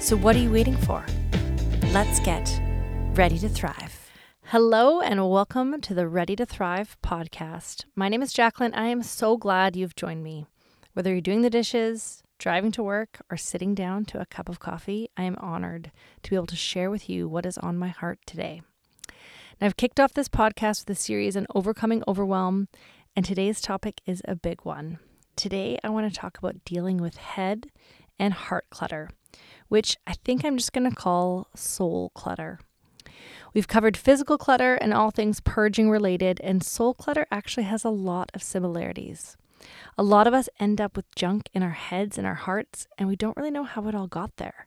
So, what are you waiting for? Let's get ready to thrive. Hello, and welcome to the Ready to Thrive podcast. My name is Jacqueline. I am so glad you've joined me. Whether you're doing the dishes, driving to work, or sitting down to a cup of coffee, I am honored to be able to share with you what is on my heart today. Now, I've kicked off this podcast with a series on overcoming overwhelm, and today's topic is a big one. Today, I want to talk about dealing with head and heart clutter, which I think I'm just going to call soul clutter. We've covered physical clutter and all things purging related, and soul clutter actually has a lot of similarities. A lot of us end up with junk in our heads and our hearts, and we don't really know how it all got there.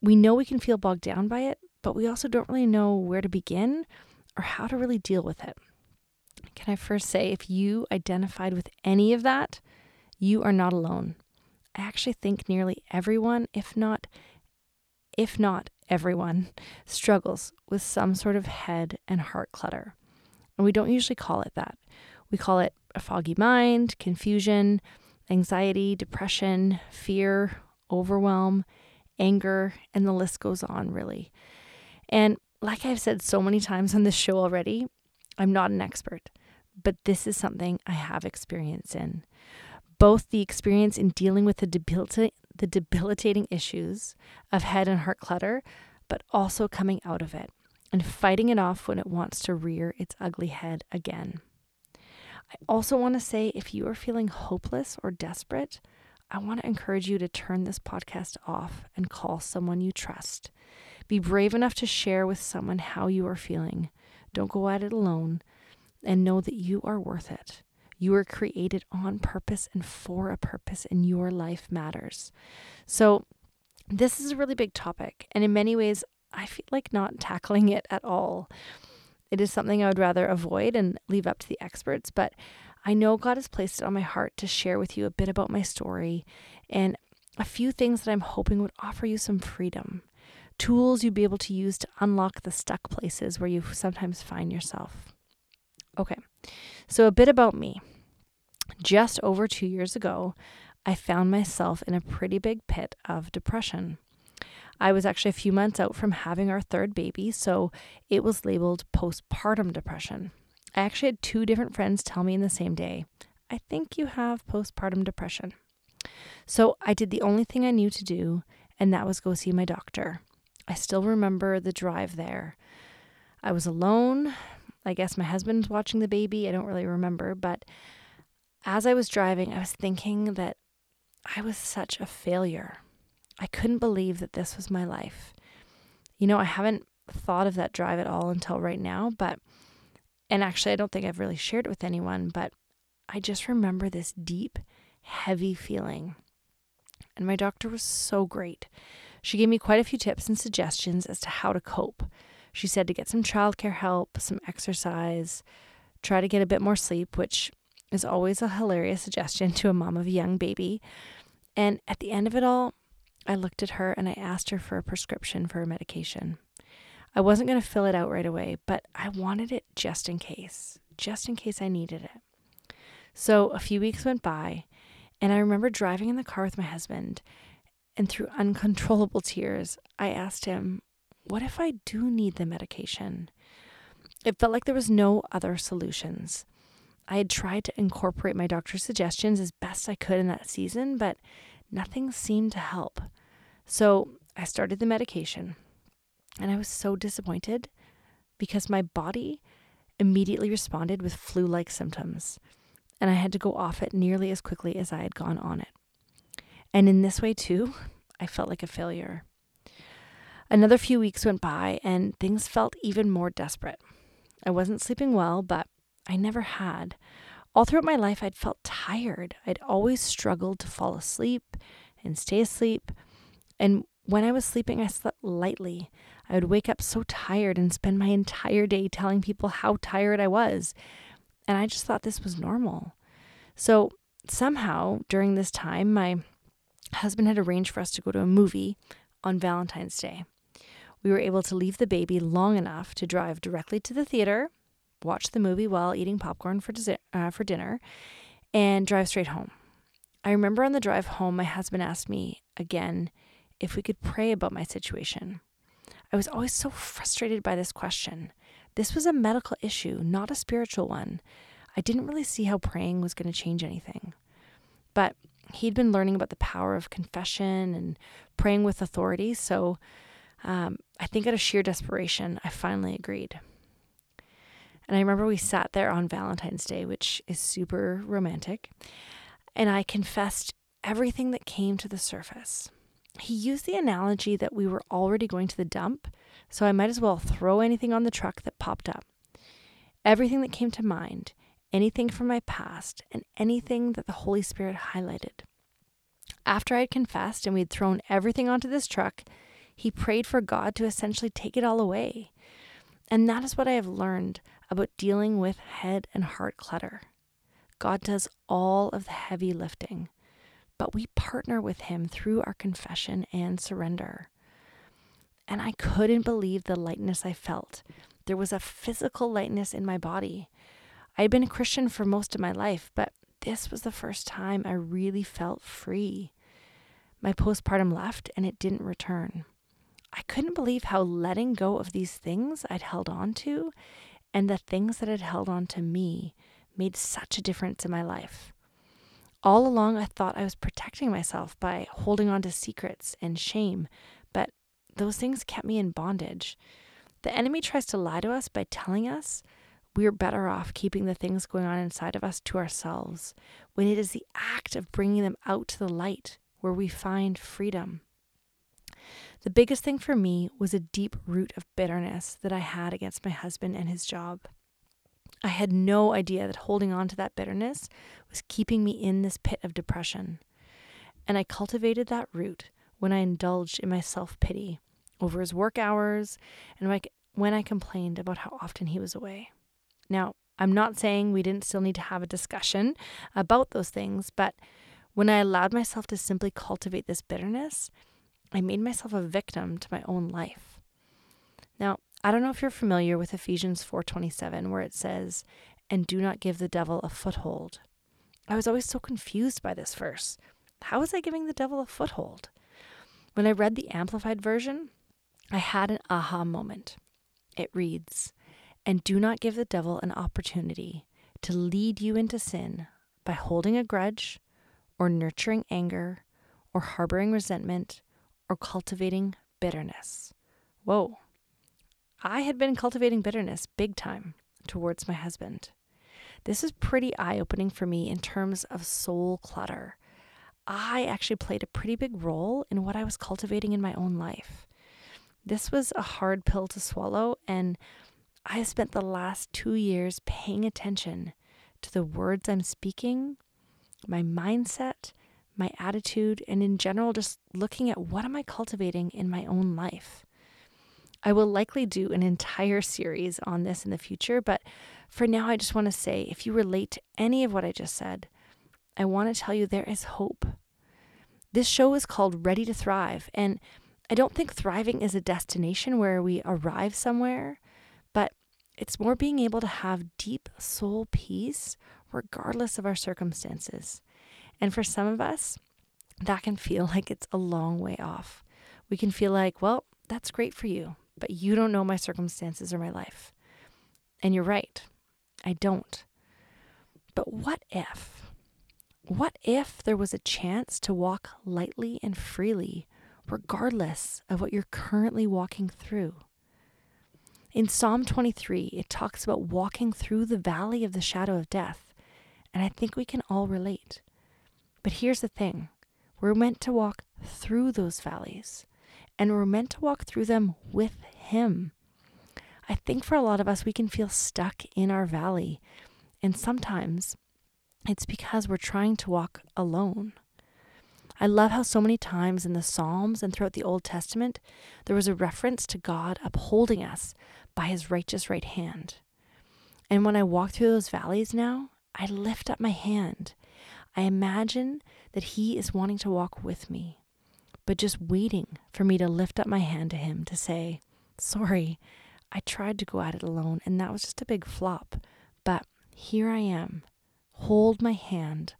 We know we can feel bogged down by it, but we also don't really know where to begin or how to really deal with it. Can I first say, if you identified with any of that, you are not alone. I actually think nearly everyone, if not if not everyone, struggles with some sort of head and heart clutter. And we don't usually call it that. We call it a foggy mind, confusion, anxiety, depression, fear, overwhelm, anger, and the list goes on, really. And like I've said so many times on this show already, I'm not an expert, but this is something I have experience in. Both the experience in dealing with the debilitating the debilitating issues of head and heart clutter, but also coming out of it and fighting it off when it wants to rear its ugly head again. I also want to say if you are feeling hopeless or desperate, I want to encourage you to turn this podcast off and call someone you trust. Be brave enough to share with someone how you are feeling. Don't go at it alone and know that you are worth it. You were created on purpose and for a purpose, and your life matters. So, this is a really big topic, and in many ways, I feel like not tackling it at all. It is something I would rather avoid and leave up to the experts, but I know God has placed it on my heart to share with you a bit about my story and a few things that I'm hoping would offer you some freedom. Tools you'd be able to use to unlock the stuck places where you sometimes find yourself. Okay, so a bit about me. Just over two years ago, I found myself in a pretty big pit of depression. I was actually a few months out from having our third baby, so it was labeled postpartum depression. I actually had two different friends tell me in the same day, I think you have postpartum depression. So I did the only thing I knew to do, and that was go see my doctor. I still remember the drive there. I was alone. I guess my husband was watching the baby. I don't really remember, but as I was driving, I was thinking that I was such a failure. I couldn't believe that this was my life. You know, I haven't thought of that drive at all until right now, but, and actually, I don't think I've really shared it with anyone, but I just remember this deep, heavy feeling. And my doctor was so great. She gave me quite a few tips and suggestions as to how to cope. She said to get some childcare help, some exercise, try to get a bit more sleep, which is always a hilarious suggestion to a mom of a young baby. And at the end of it all, I looked at her and I asked her for a prescription for a medication. I wasn't going to fill it out right away, but I wanted it just in case, just in case I needed it. So a few weeks went by, and I remember driving in the car with my husband, and through uncontrollable tears, I asked him, What if I do need the medication? It felt like there was no other solutions. I had tried to incorporate my doctor's suggestions as best I could in that season, but nothing seemed to help. So I started the medication, and I was so disappointed because my body immediately responded with flu like symptoms, and I had to go off it nearly as quickly as I had gone on it. And in this way, too, I felt like a failure. Another few weeks went by, and things felt even more desperate. I wasn't sleeping well, but I never had. All throughout my life, I'd felt tired. I'd always struggled to fall asleep and stay asleep. And when I was sleeping, I slept lightly. I would wake up so tired and spend my entire day telling people how tired I was. And I just thought this was normal. So somehow during this time, my husband had arranged for us to go to a movie on Valentine's Day. We were able to leave the baby long enough to drive directly to the theater, watch the movie while eating popcorn for, uh, for dinner, and drive straight home. I remember on the drive home, my husband asked me again if we could pray about my situation. I was always so frustrated by this question. This was a medical issue, not a spiritual one. I didn't really see how praying was going to change anything. But he'd been learning about the power of confession and praying with authority, so um, I think out of sheer desperation, I finally agreed. And I remember we sat there on Valentine's Day, which is super romantic, and I confessed everything that came to the surface. He used the analogy that we were already going to the dump, so I might as well throw anything on the truck that popped up. Everything that came to mind, anything from my past, and anything that the Holy Spirit highlighted. After I had confessed and we had thrown everything onto this truck, he prayed for God to essentially take it all away. And that is what I have learned about dealing with head and heart clutter. God does all of the heavy lifting, but we partner with Him through our confession and surrender. And I couldn't believe the lightness I felt. There was a physical lightness in my body. I had been a Christian for most of my life, but this was the first time I really felt free. My postpartum left and it didn't return. I couldn't believe how letting go of these things I'd held on to and the things that had held on to me made such a difference in my life. All along, I thought I was protecting myself by holding on to secrets and shame, but those things kept me in bondage. The enemy tries to lie to us by telling us we're better off keeping the things going on inside of us to ourselves when it is the act of bringing them out to the light where we find freedom. The biggest thing for me was a deep root of bitterness that I had against my husband and his job. I had no idea that holding on to that bitterness was keeping me in this pit of depression. And I cultivated that root when I indulged in my self pity over his work hours and when I complained about how often he was away. Now, I'm not saying we didn't still need to have a discussion about those things, but when I allowed myself to simply cultivate this bitterness, I made myself a victim to my own life. Now, I don't know if you're familiar with Ephesians 4:27 where it says, "And do not give the devil a foothold." I was always so confused by this verse. How was I giving the devil a foothold? When I read the amplified version, I had an aha moment. It reads, "And do not give the devil an opportunity to lead you into sin by holding a grudge or nurturing anger or harboring resentment or cultivating bitterness. Whoa. I had been cultivating bitterness big time towards my husband. This is pretty eye opening for me in terms of soul clutter. I actually played a pretty big role in what I was cultivating in my own life. This was a hard pill to swallow, and I have spent the last two years paying attention to the words I'm speaking, my mindset, my attitude, and in general, just looking at what am I cultivating in my own life. I will likely do an entire series on this in the future, but for now, I just want to say if you relate to any of what I just said, I want to tell you there is hope. This show is called Ready to Thrive, and I don't think thriving is a destination where we arrive somewhere, but it's more being able to have deep soul peace regardless of our circumstances. And for some of us, that can feel like it's a long way off. We can feel like, well, that's great for you, but you don't know my circumstances or my life. And you're right, I don't. But what if? What if there was a chance to walk lightly and freely, regardless of what you're currently walking through? In Psalm 23, it talks about walking through the valley of the shadow of death, and I think we can all relate. But here's the thing we're meant to walk through those valleys, and we're meant to walk through them with Him. I think for a lot of us, we can feel stuck in our valley, and sometimes it's because we're trying to walk alone. I love how so many times in the Psalms and throughout the Old Testament, there was a reference to God upholding us by his righteous right hand. And when I walk through those valleys now, I lift up my hand. I imagine that he is wanting to walk with me, but just waiting for me to lift up my hand to him to say, Sorry, I tried to go at it alone, and that was just a big flop. But here I am. Hold my hand.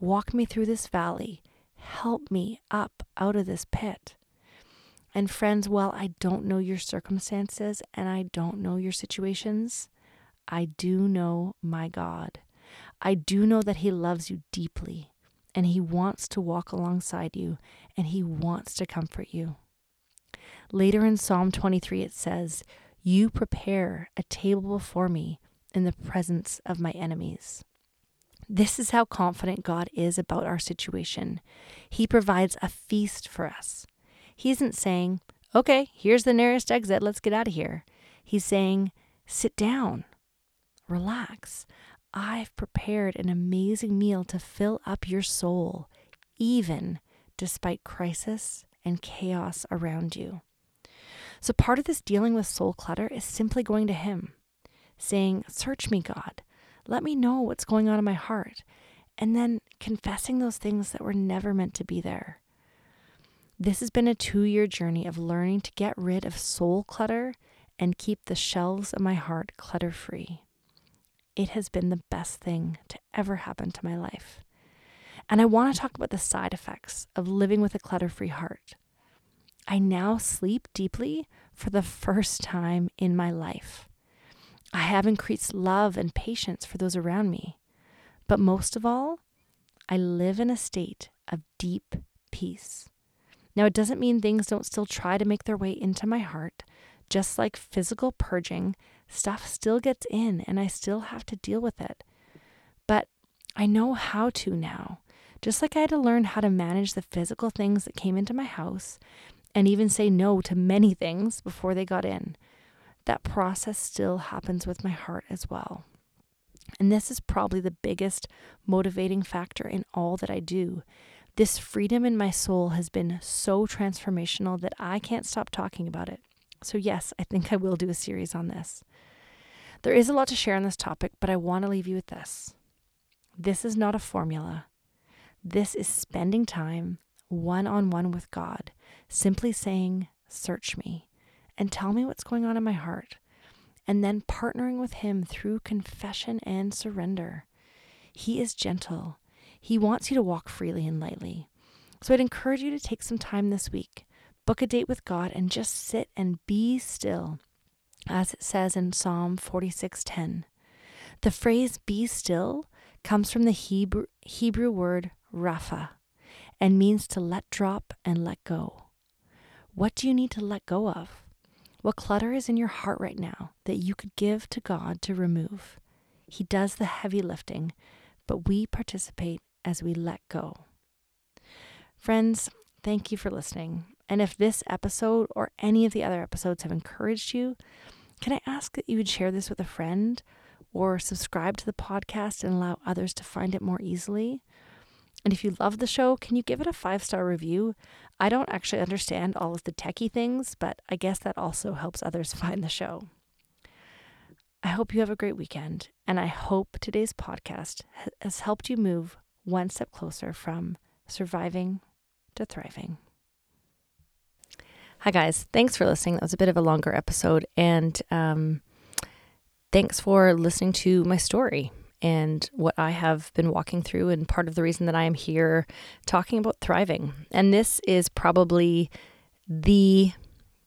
Walk me through this valley. Help me up out of this pit. And friends, while I don't know your circumstances and I don't know your situations, I do know my God. I do know that He loves you deeply and He wants to walk alongside you and He wants to comfort you. Later in Psalm 23, it says, You prepare a table before me in the presence of my enemies. This is how confident God is about our situation. He provides a feast for us. He isn't saying, okay, here's the nearest exit, let's get out of here. He's saying, sit down, relax. I've prepared an amazing meal to fill up your soul, even despite crisis and chaos around you. So, part of this dealing with soul clutter is simply going to Him, saying, Search me, God. Let me know what's going on in my heart. And then confessing those things that were never meant to be there. This has been a two year journey of learning to get rid of soul clutter and keep the shelves of my heart clutter free. It has been the best thing to ever happen to my life. And I want to talk about the side effects of living with a clutter free heart. I now sleep deeply for the first time in my life. I have increased love and patience for those around me. But most of all, I live in a state of deep peace. Now, it doesn't mean things don't still try to make their way into my heart. Just like physical purging, stuff still gets in and I still have to deal with it. But I know how to now. Just like I had to learn how to manage the physical things that came into my house and even say no to many things before they got in that process still happens with my heart as well. And this is probably the biggest motivating factor in all that I do. This freedom in my soul has been so transformational that I can't stop talking about it. So, yes, I think I will do a series on this. There is a lot to share on this topic, but I want to leave you with this. This is not a formula. This is spending time one on one with God, simply saying, Search me and tell me what's going on in my heart, and then partnering with Him through confession and surrender. He is gentle. He wants you to walk freely and lightly. So I'd encourage you to take some time this week, book a date with God, and just sit and be still, as it says in Psalm 46:10. The phrase "be still" comes from the Hebrew, Hebrew word rapha and means to let drop and let go. What do you need to let go of? What clutter is in your heart right now that you could give to God to remove? He does the heavy lifting, but we participate as we let go. Friends, thank you for listening. And if this episode or any of the other episodes have encouraged you, can I ask that you would share this with a friend or subscribe to the podcast and allow others to find it more easily? And if you love the show, can you give it a five star review? I don't actually understand all of the techie things, but I guess that also helps others find the show. I hope you have a great weekend, and I hope today's podcast has helped you move one step closer from surviving to thriving. Hi, guys. Thanks for listening. That was a bit of a longer episode, and um, thanks for listening to my story and what I have been walking through, and part of the reason that I am here talking about thriving. And this is probably the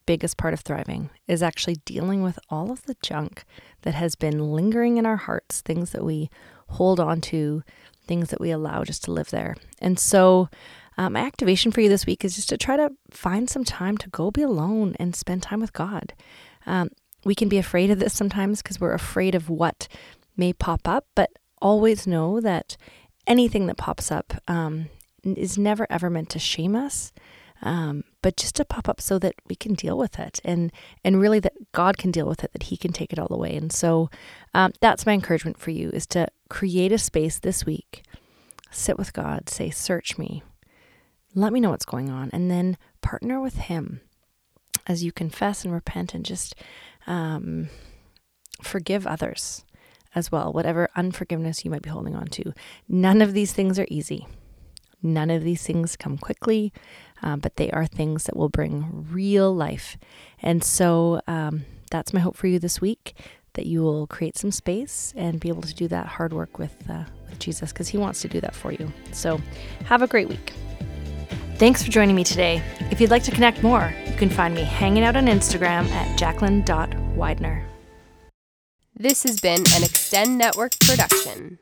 biggest part of thriving is actually dealing with all of the junk that has been lingering in our hearts, things that we hold on to, things that we allow just to live there. And so, uh, my activation for you this week is just to try to find some time to go be alone and spend time with God. Um, we can be afraid of this sometimes because we're afraid of what may pop up, but always know that anything that pops up um, is never ever meant to shame us, um, but just to pop up so that we can deal with it and and really that God can deal with it, that He can take it all away. And so um, that's my encouragement for you is to create a space this week, sit with God, say, "Search me." Let me know what's going on and then partner with Him as you confess and repent and just um, forgive others as well, whatever unforgiveness you might be holding on to. None of these things are easy. None of these things come quickly, uh, but they are things that will bring real life. And so um, that's my hope for you this week that you will create some space and be able to do that hard work with, uh, with Jesus because He wants to do that for you. So have a great week. Thanks for joining me today. If you'd like to connect more, you can find me hanging out on Instagram at jacqueline.widener. This has been an Extend Network production.